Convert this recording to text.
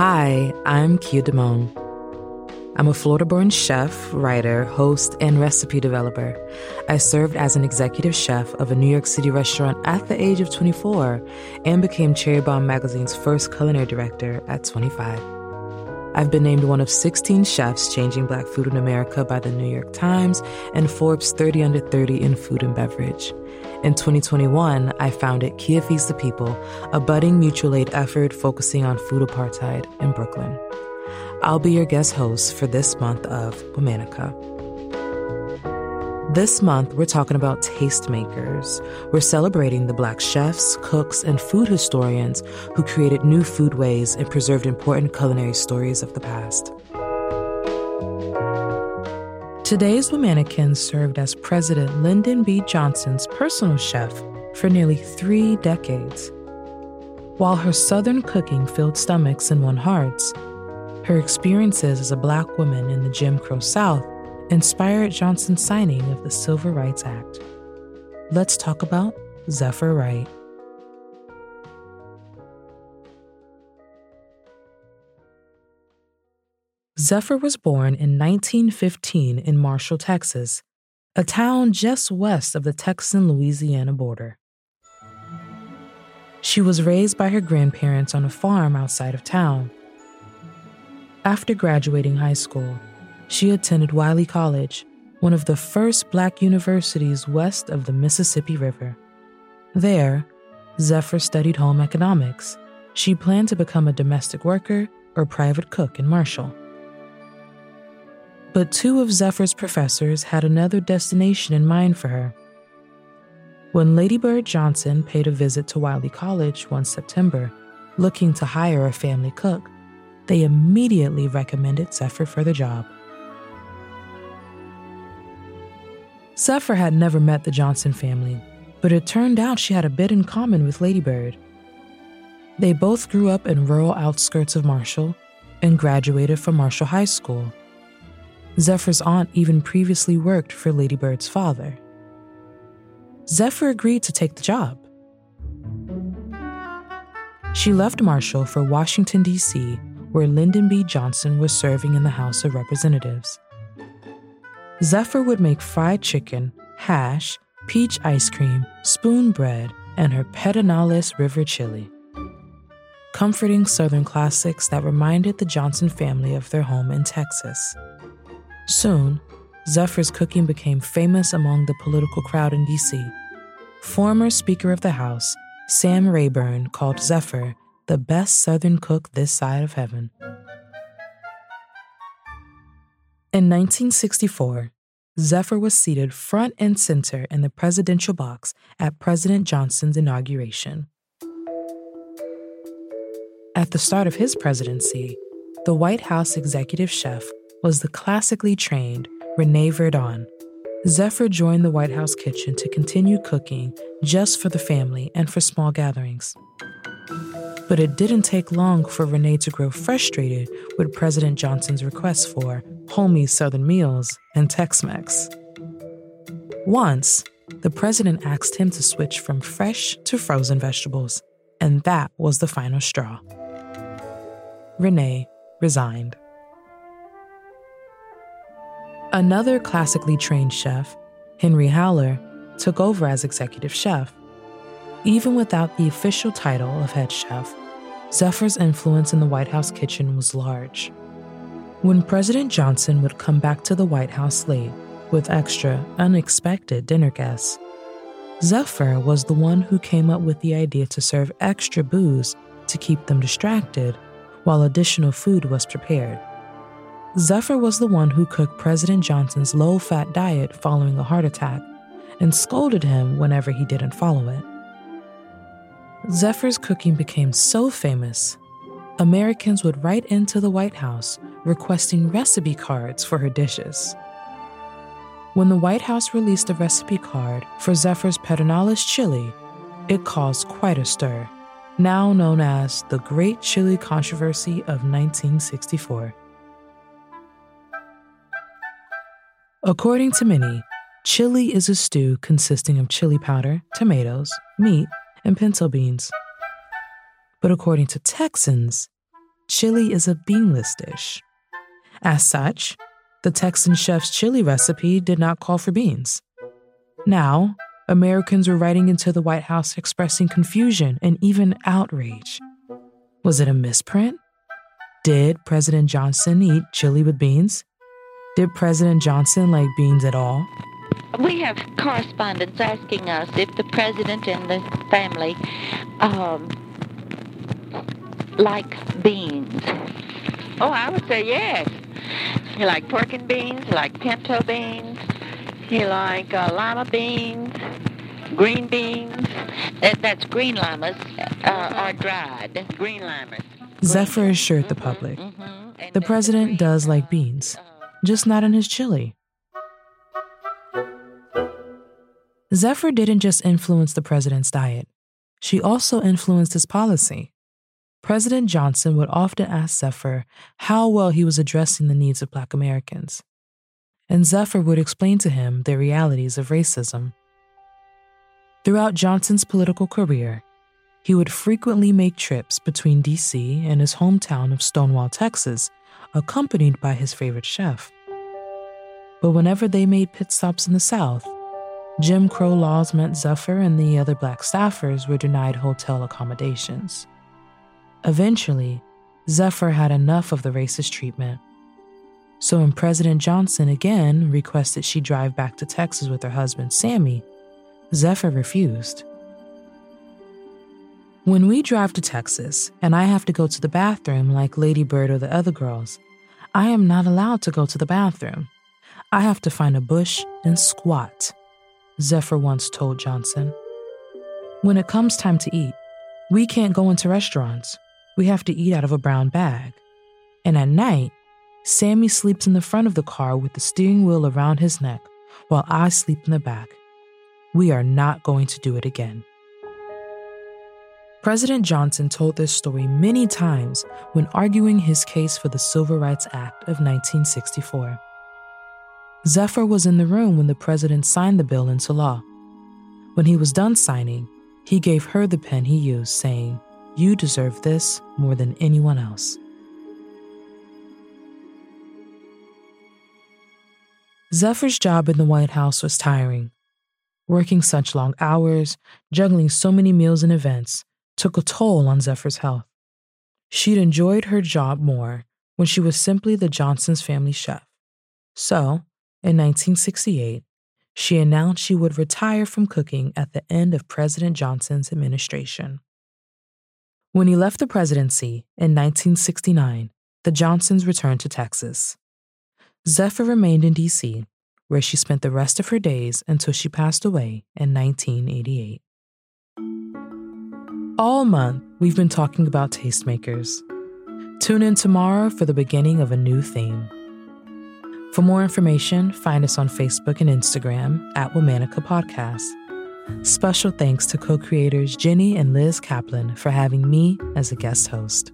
Hi, I'm Kia Damon. I'm a Florida born chef, writer, host, and recipe developer. I served as an executive chef of a New York City restaurant at the age of 24 and became Cherry Bombe Magazine's first culinary director at 25. I've been named one of 16 chefs changing black food in America by the New York Times and Forbes 30 Under 30 in food and beverage. In 2021, I founded Kia Feeds the People, a budding mutual aid effort focusing on food apartheid in Brooklyn. I'll be your guest host for this month of Womanica. This month, we're talking about tastemakers. We're celebrating the Black chefs, cooks, and food historians who created new foodways and preserved important culinary stories of the past. Today's Womanicans served as President Lyndon B. Johnson's personal chef for nearly three decades. While her Southern cooking filled stomachs and won hearts, her experiences as a black woman in the Jim Crow South inspired Johnson's signing of the Civil Rights Act. Let's talk about Zephyr Wright. Zephyr was born in 1915 in Marshall, Texas, a town just west of the Texan Louisiana border. She was raised by her grandparents on a farm outside of town. After graduating high school, she attended Wiley College, one of the first black universities west of the Mississippi River. There, Zephyr studied home economics. She planned to become a domestic worker or private cook in Marshall. But two of Zephyr's professors had another destination in mind for her. When Lady Bird Johnson paid a visit to Wiley College one September, looking to hire a family cook, they immediately recommended Zephyr for the job. Zephyr had never met the Johnson family, but it turned out she had a bit in common with Lady Bird. They both grew up in rural outskirts of Marshall and graduated from Marshall High School. Zephyr's aunt even previously worked for Lady Bird's father. Zephyr agreed to take the job. She left Marshall for Washington, D.C., where Lyndon B. Johnson was serving in the House of Representatives. Zephyr would make fried chicken, hash, peach ice cream, spoon bread, and her Pedernales River chili. Comforting Southern classics that reminded the Johnson family of their home in Texas. Soon, Zephyr's cooking became famous among the political crowd in D.C. Former Speaker of the House, Sam Rayburn, called Zephyr the best Southern cook this side of heaven. In 1964, Zephyr was seated front and center in the presidential box at President Johnson's inauguration. At the start of his presidency, the White House executive chef was the classically trained Rene Verdon, Zephyr joined the White House kitchen to continue cooking just for the family and for small gatherings. But it didn't take long for Rene to grow frustrated with President Johnson's requests for homey Southern meals and Tex Mex. Once, the president asked him to switch from fresh to frozen vegetables, and that was the final straw. Rene resigned. Another classically trained chef, Henry Haller, took over as executive chef. Even without the official title of head chef, Zephyr's influence in the White House kitchen was large. When President Johnson would come back to the White House late with extra, unexpected dinner guests, Zephyr was the one who came up with the idea to serve extra booze to keep them distracted while additional food was prepared. Zephyr was the one who cooked President Johnson's low fat diet following a heart attack and scolded him whenever he didn't follow it. Zephyr's cooking became so famous, Americans would write into the White House requesting recipe cards for her dishes. When the White House released a recipe card for Zephyr's Pedernales chili, it caused quite a stir, now known as the Great Chili Controversy of 1964. According to many, chili is a stew consisting of chili powder, tomatoes, meat, and pinto beans. But according to Texans, chili is a beanless dish. As such, the Texan chef's chili recipe did not call for beans. Now, Americans were writing into the White House expressing confusion and even outrage. Was it a misprint? Did President Johnson eat chili with beans? Did President Johnson like beans at all? We have correspondents asking us if the president and the family um, like beans. Oh, I would say yes. You like pork and beans, you like pinto beans, you like uh, lima beans, green beans. That, that's green limas uh, are dried. Green limas. Zephyr assured the public the president does like beans, just not in his chili. Zephyr didn't just influence the president's diet, she also influenced his policy. President Johnson would often ask Zephyr how well he was addressing the needs of Black Americans. And Zephyr would explain to him the realities of racism. Throughout Johnson's political career, he would frequently make trips between D.C. and his hometown of Stonewall, Texas, accompanied by his favorite chef. But whenever they made pit stops in the South, Jim Crow laws meant Zephyr and the other black staffers were denied hotel accommodations. Eventually, Zephyr had enough of the racist treatment. So when President Johnson again requested she drive back to Texas with her husband Sammy, Zephyr refused. When we drive to Texas and I have to go to the bathroom like Lady Bird or the other girls, I am not allowed to go to the bathroom. I have to find a bush and squat, Zephyr once told Johnson. When it comes time to eat, we can't go into restaurants we have to eat out of a brown bag. And at night, Sammy sleeps in the front of the car with the steering wheel around his neck while I sleep in the back. We are not going to do it again. President Johnson told this story many times when arguing his case for the Civil Rights Act of 1964. Zephyr was in the room when the president signed the bill into law. When he was done signing, he gave her the pen he used, saying, you deserve this more than anyone else. Zephyr's job in the White House was tiring. Working such long hours, juggling so many meals and events, took a toll on Zephyr's health. She'd enjoyed her job more when she was simply the Johnson's family chef. So, in 1968, she announced she would retire from cooking at the end of President Johnson's administration. When he left the presidency in 1969, the Johnsons returned to Texas. Zephyr remained in D.C., where she spent the rest of her days until she passed away in 1988. All month, we've been talking about tastemakers. Tune in tomorrow for the beginning of a new theme. For more information, find us on Facebook and Instagram at Womanica Podcast. Special thanks to co creators Jenny and Liz Kaplan for having me as a guest host.